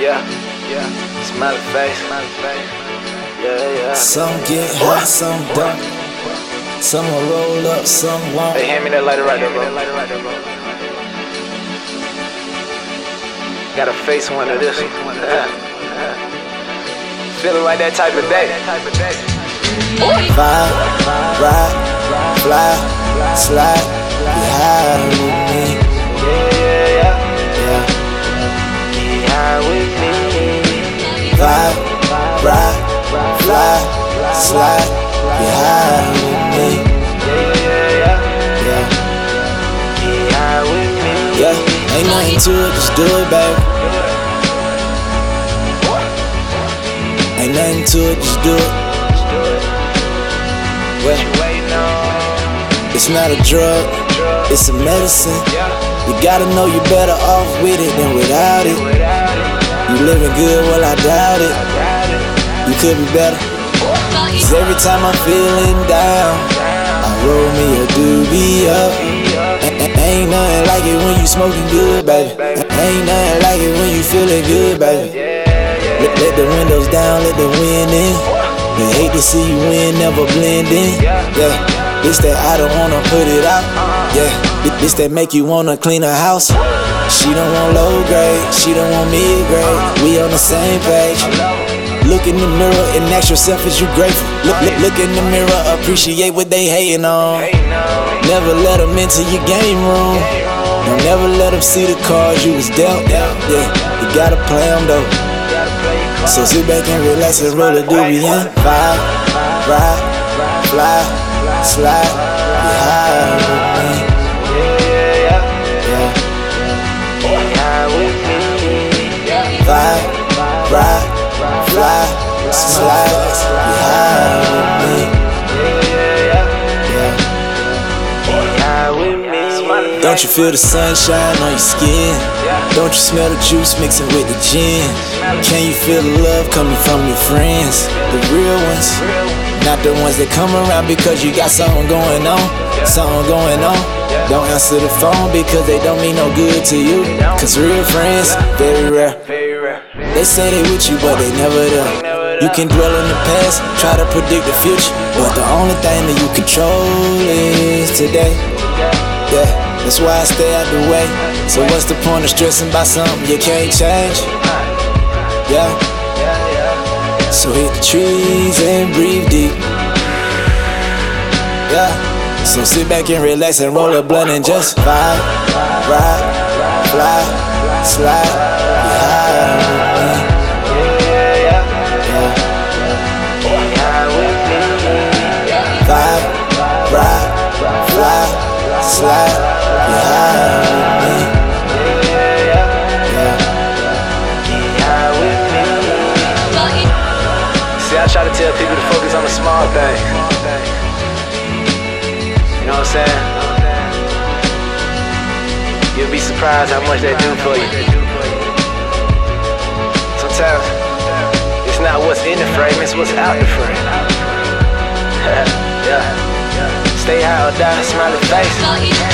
Yeah, yeah. Smiley face, smiley face. Yeah, yeah. Some get hot, some don't. Some will roll up, some won't. Hey, hand me that lighter right there, bro. Got a face one of this one. Feeling like that type of day. Vibe, ride, fly, slide, high with me. Yeah, yeah, Yeah. Get high with me. Yeah, ain't nothing to it, just do it, baby. Ain't nothing to it, just do it. Well, it's not a drug, it's a medicine. You gotta know you're better off with it than without it. You living good, well, I doubt it. You could be better. Cause every time I'm feeling down, I roll me a doobie up. Ain't nothing like it when you smoking good, baby. Ain't nothing like it when you feeling good, baby. Let, let the windows down, let the wind in. They hate to see you win, never blend in. Yeah, this that I don't wanna put it out. Yeah, thi- this that make you wanna clean a house. She don't want low grade, she don't want mid grade. We on the same page. Look in the mirror and ask yourself, is you grateful? Look, look, look in the mirror, appreciate what they hating on. Never let them into your game room. Don't never let them see the cards you was dealt. Yeah, you gotta play them though. So sit back and relax and roll a doobie in. Vibe, ride, fly, slide, get high Don't you feel the sunshine on your skin? Don't you smell the juice mixing with the gin? Can you feel the love coming from your friends? The real ones, not the ones that come around because you got something going on. Something going on. Don't answer the phone because they don't mean no good to you. Cause real friends, very rare. They say they with you, but they never there. You can dwell in the past, try to predict the future. But the only thing that you control is today. Yeah, that's why I stay out the way. So what's the point of stressing about something you can't change? Yeah, so hit the trees and breathe deep. Yeah, so sit back and relax and roll a blunt and just vibe, ride, fly, slide, high. Try to tell people to focus on the small things. You know what I'm saying? You'll be surprised how much they do for you. Sometimes it's not what's in the frame, it's what's out the frame. yeah. Stay high or die, smiley face.